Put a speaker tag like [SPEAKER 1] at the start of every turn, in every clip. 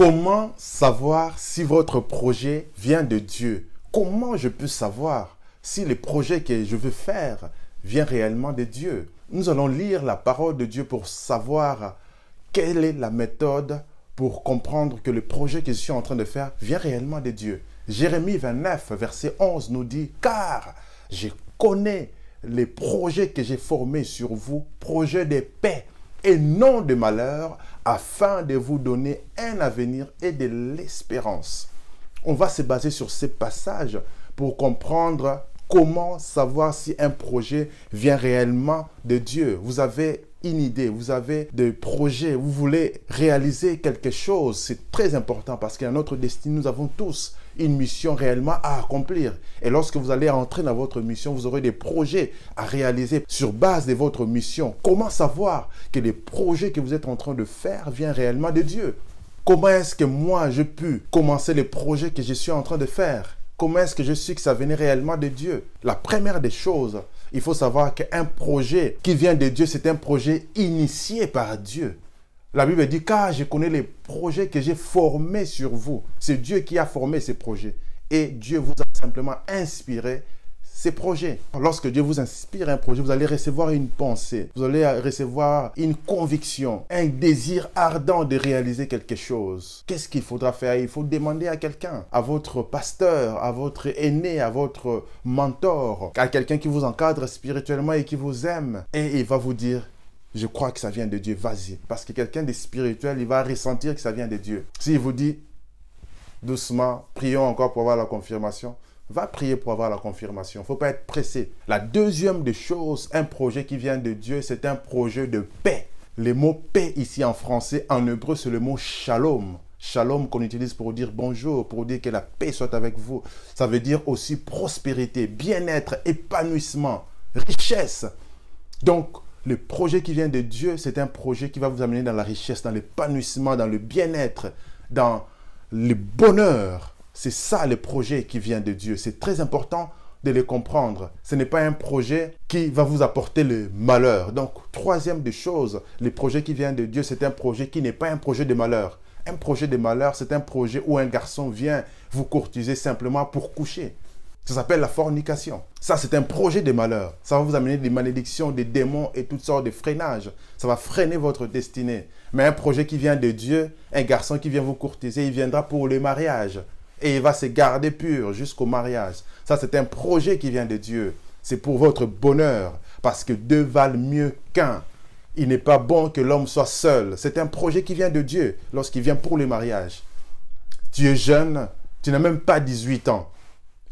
[SPEAKER 1] Comment savoir si votre projet vient de Dieu? Comment je peux savoir si le projet que je veux faire vient réellement de Dieu? Nous allons lire la parole de Dieu pour savoir quelle est la méthode pour comprendre que le projet que je suis en train de faire vient réellement de Dieu. Jérémie 29, verset 11 nous dit, car je connais les projets que j'ai formés sur vous, projets de paix et non de malheur, afin de vous donner un avenir et de l'espérance. On va se baser sur ces passages pour comprendre comment savoir si un projet vient réellement de Dieu. Vous avez une idée, vous avez des projets, vous voulez réaliser quelque chose, c'est très important parce qu'à notre destin, nous avons tous une mission réellement à accomplir. Et lorsque vous allez entrer dans votre mission, vous aurez des projets à réaliser sur base de votre mission. Comment savoir que les projets que vous êtes en train de faire viennent réellement de Dieu? Comment est-ce que moi, je peux commencer les projets que je suis en train de faire? Comment est-ce que je suis que ça venait réellement de Dieu? La première des choses, il faut savoir qu'un projet qui vient de Dieu, c'est un projet initié par Dieu. La Bible dit, car je connais les projets que j'ai formés sur vous. C'est Dieu qui a formé ces projets. Et Dieu vous a simplement inspiré ces projets. Lorsque Dieu vous inspire un projet, vous allez recevoir une pensée, vous allez recevoir une conviction, un désir ardent de réaliser quelque chose. Qu'est-ce qu'il faudra faire? Il faut demander à quelqu'un, à votre pasteur, à votre aîné, à votre mentor, à quelqu'un qui vous encadre spirituellement et qui vous aime. Et il va vous dire, je crois que ça vient de Dieu, vas-y. Parce que quelqu'un de spirituel, il va ressentir que ça vient de Dieu. S'il vous dit, doucement, prions encore pour avoir la confirmation, va prier pour avoir la confirmation. Il ne faut pas être pressé. La deuxième des choses, un projet qui vient de Dieu, c'est un projet de paix. Le mot paix ici en français, en hébreu, c'est le mot shalom. Shalom qu'on utilise pour dire bonjour, pour dire que la paix soit avec vous. Ça veut dire aussi prospérité, bien-être, épanouissement, richesse. Donc, le projet qui vient de Dieu, c'est un projet qui va vous amener dans la richesse, dans l'épanouissement, dans le bien-être, dans le bonheur. C'est ça le projet qui vient de Dieu. C'est très important de le comprendre. Ce n'est pas un projet qui va vous apporter le malheur. Donc, troisième des choses, le projet qui vient de Dieu, c'est un projet qui n'est pas un projet de malheur. Un projet de malheur, c'est un projet où un garçon vient vous courtiser simplement pour coucher. Ça s'appelle la fornication. Ça, c'est un projet de malheur. Ça va vous amener des malédictions, des démons et toutes sortes de freinages. Ça va freiner votre destinée. Mais un projet qui vient de Dieu, un garçon qui vient vous courtiser, il viendra pour le mariage et il va se garder pur jusqu'au mariage. Ça, c'est un projet qui vient de Dieu. C'est pour votre bonheur, parce que deux valent mieux qu'un. Il n'est pas bon que l'homme soit seul. C'est un projet qui vient de Dieu lorsqu'il vient pour le mariage. Tu es jeune, tu n'as même pas 18 ans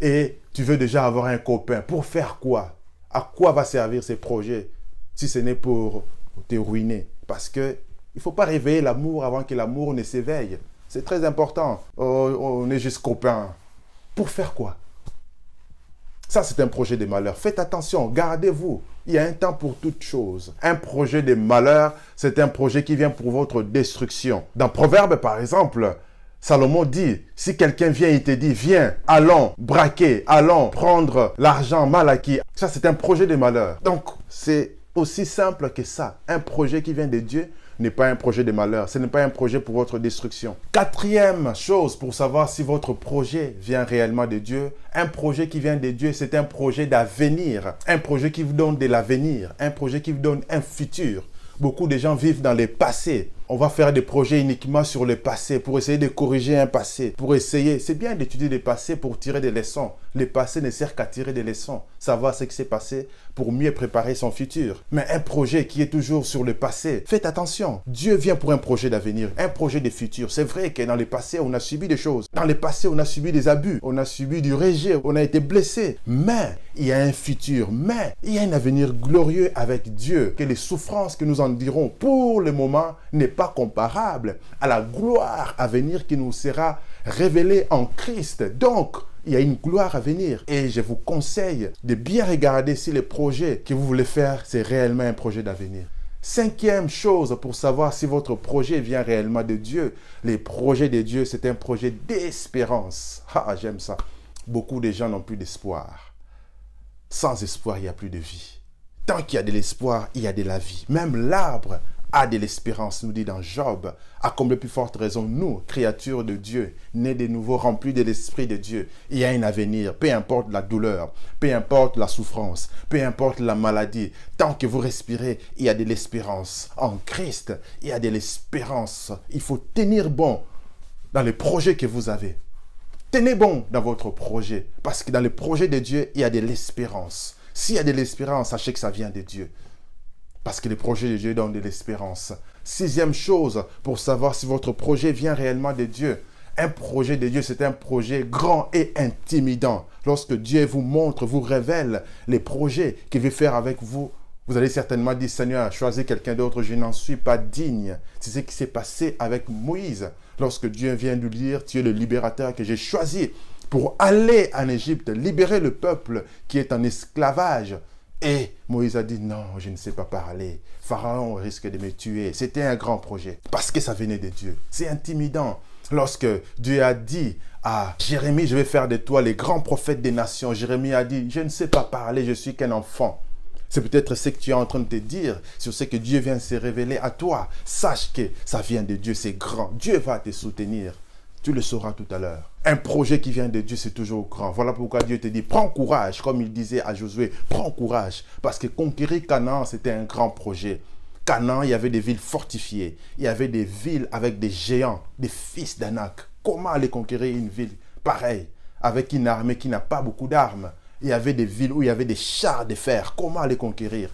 [SPEAKER 1] et tu veux déjà avoir un copain. Pour faire quoi? À quoi va servir ces projets si ce n'est pour te ruiner? Parce que il faut pas réveiller l'amour avant que l'amour ne s'éveille. C'est très important. Oh, on est juste copains. Pour faire quoi? Ça, c'est un projet de malheur. Faites attention, gardez-vous. Il y a un temps pour toute chose. Un projet de malheur, c'est un projet qui vient pour votre destruction. Dans Proverbe, par exemple, Salomon dit, si quelqu'un vient et te dit, viens, allons braquer, allons prendre l'argent mal acquis, ça c'est un projet de malheur. Donc c'est aussi simple que ça. Un projet qui vient de Dieu n'est pas un projet de malheur. Ce n'est pas un projet pour votre destruction. Quatrième chose pour savoir si votre projet vient réellement de Dieu, un projet qui vient de Dieu, c'est un projet d'avenir. Un projet qui vous donne de l'avenir. Un projet qui vous donne un futur. Beaucoup de gens vivent dans les passés on va faire des projets uniquement sur le passé pour essayer de corriger un passé, pour essayer. C'est bien d'étudier le passé pour tirer des leçons. Le passé ne sert qu'à tirer des leçons, savoir ce qui s'est passé pour mieux préparer son futur. Mais un projet qui est toujours sur le passé, faites attention. Dieu vient pour un projet d'avenir, un projet de futur. C'est vrai que dans le passé, on a subi des choses. Dans le passé, on a subi des abus, on a subi du rejet, on a été blessé. Mais il y a un futur, mais il y a un avenir glorieux avec Dieu. Que les souffrances que nous en dirons pour le moment n'est pas comparable à la gloire à venir qui nous sera révélée en Christ. Donc, il y a une gloire à venir. Et je vous conseille de bien regarder si le projet que vous voulez faire, c'est réellement un projet d'avenir. Cinquième chose pour savoir si votre projet vient réellement de Dieu. Les projets de Dieu, c'est un projet d'espérance. Ah, j'aime ça. Beaucoup de gens n'ont plus d'espoir. Sans espoir, il n'y a plus de vie. Tant qu'il y a de l'espoir, il y a de la vie. Même l'arbre a de l'espérance, nous dit dans Job, à de plus forte raison, nous, créatures de Dieu, nés de nouveau, remplis de l'Esprit de Dieu, il y a un avenir, peu importe la douleur, peu importe la souffrance, peu importe la maladie, tant que vous respirez, il y a de l'espérance. En Christ, il y a de l'espérance. Il faut tenir bon dans les projets que vous avez. Tenez bon dans votre projet, parce que dans le projet de Dieu, il y a de l'espérance. S'il y a de l'espérance, sachez que ça vient de Dieu. Parce que les projets de Dieu donnent de l'espérance. Sixième chose, pour savoir si votre projet vient réellement de Dieu. Un projet de Dieu, c'est un projet grand et intimidant. Lorsque Dieu vous montre, vous révèle les projets qu'il veut faire avec vous, vous allez certainement dire, Seigneur, choisis quelqu'un d'autre, je n'en suis pas digne. C'est ce qui s'est passé avec Moïse. Lorsque Dieu vient lui dire, tu es le libérateur que j'ai choisi pour aller en Égypte, libérer le peuple qui est en esclavage. Et Moïse a dit, non, je ne sais pas parler. Pharaon risque de me tuer. C'était un grand projet. Parce que ça venait de Dieu. C'est intimidant. Lorsque Dieu a dit à Jérémie, je vais faire de toi les grands prophètes des nations, Jérémie a dit, je ne sais pas parler, je suis qu'un enfant. C'est peut-être ce que tu es en train de te dire sur ce que Dieu vient se révéler à toi. Sache que ça vient de Dieu, c'est grand. Dieu va te soutenir. Tu le sauras tout à l'heure. Un projet qui vient de Dieu, c'est toujours grand. Voilà pourquoi Dieu te dit, prends courage, comme il disait à Josué, prends courage. Parce que conquérir Canaan, c'était un grand projet. Canaan, il y avait des villes fortifiées. Il y avait des villes avec des géants, des fils d'Anak. Comment aller conquérir une ville pareille, avec une armée qui n'a pas beaucoup d'armes? Il y avait des villes où il y avait des chars de fer. Comment les conquérir?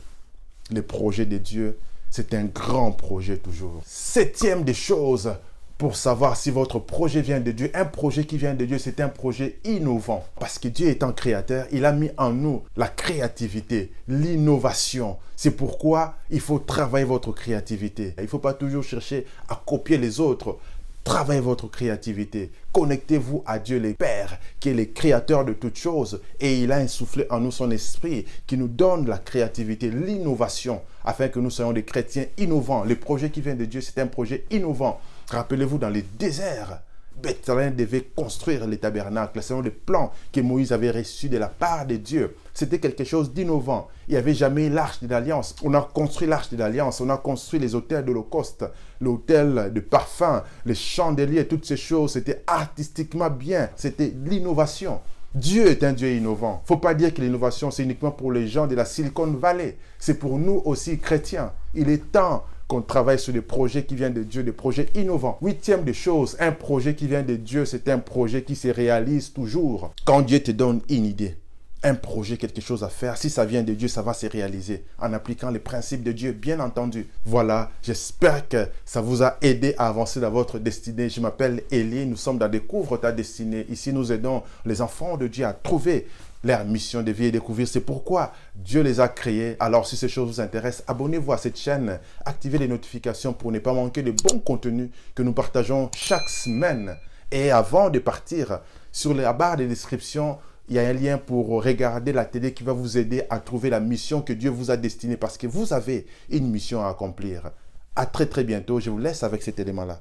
[SPEAKER 1] Le projet de Dieu, c'est un grand projet toujours. Septième des choses pour savoir si votre projet vient de Dieu. Un projet qui vient de Dieu, c'est un projet innovant. Parce que Dieu étant créateur, il a mis en nous la créativité, l'innovation. C'est pourquoi il faut travailler votre créativité. Il ne faut pas toujours chercher à copier les autres. Travaillez votre créativité. Connectez-vous à Dieu le Père, qui est le créateur de toutes choses. Et il a insoufflé en nous son esprit qui nous donne la créativité, l'innovation, afin que nous soyons des chrétiens innovants. Le projet qui vient de Dieu, c'est un projet innovant. Rappelez-vous, dans les déserts, Bethléem devait construire les tabernacles selon le plan que Moïse avait reçu de la part de Dieu. C'était quelque chose d'innovant. Il n'y avait jamais l'arche de l'alliance. On a construit l'arche de l'alliance, on a construit les hôtels d'Holocauste, l'hôtel de parfum, les chandeliers, toutes ces choses. C'était artistiquement bien. C'était l'innovation. Dieu est un Dieu innovant. Faut pas dire que l'innovation, c'est uniquement pour les gens de la Silicon Valley. C'est pour nous aussi, chrétiens. Il est temps qu'on travaille sur des projets qui viennent de Dieu, des projets innovants. Huitième des choses, un projet qui vient de Dieu, c'est un projet qui se réalise toujours. Quand Dieu te donne une idée, un projet, quelque chose à faire, si ça vient de Dieu, ça va se réaliser en appliquant les principes de Dieu, bien entendu. Voilà, j'espère que ça vous a aidé à avancer dans votre destinée. Je m'appelle Elie, nous sommes dans Découvre ta destinée. Ici, nous aidons les enfants de Dieu à trouver leur mission de vie et découvrir. C'est pourquoi Dieu les a créés. Alors, si ces choses vous intéressent, abonnez-vous à cette chaîne, activez les notifications pour ne pas manquer de bons contenus que nous partageons chaque semaine. Et avant de partir, sur la barre de description, il y a un lien pour regarder la télé qui va vous aider à trouver la mission que Dieu vous a destinée parce que vous avez une mission à accomplir. À très très bientôt. Je vous laisse avec cet élément-là.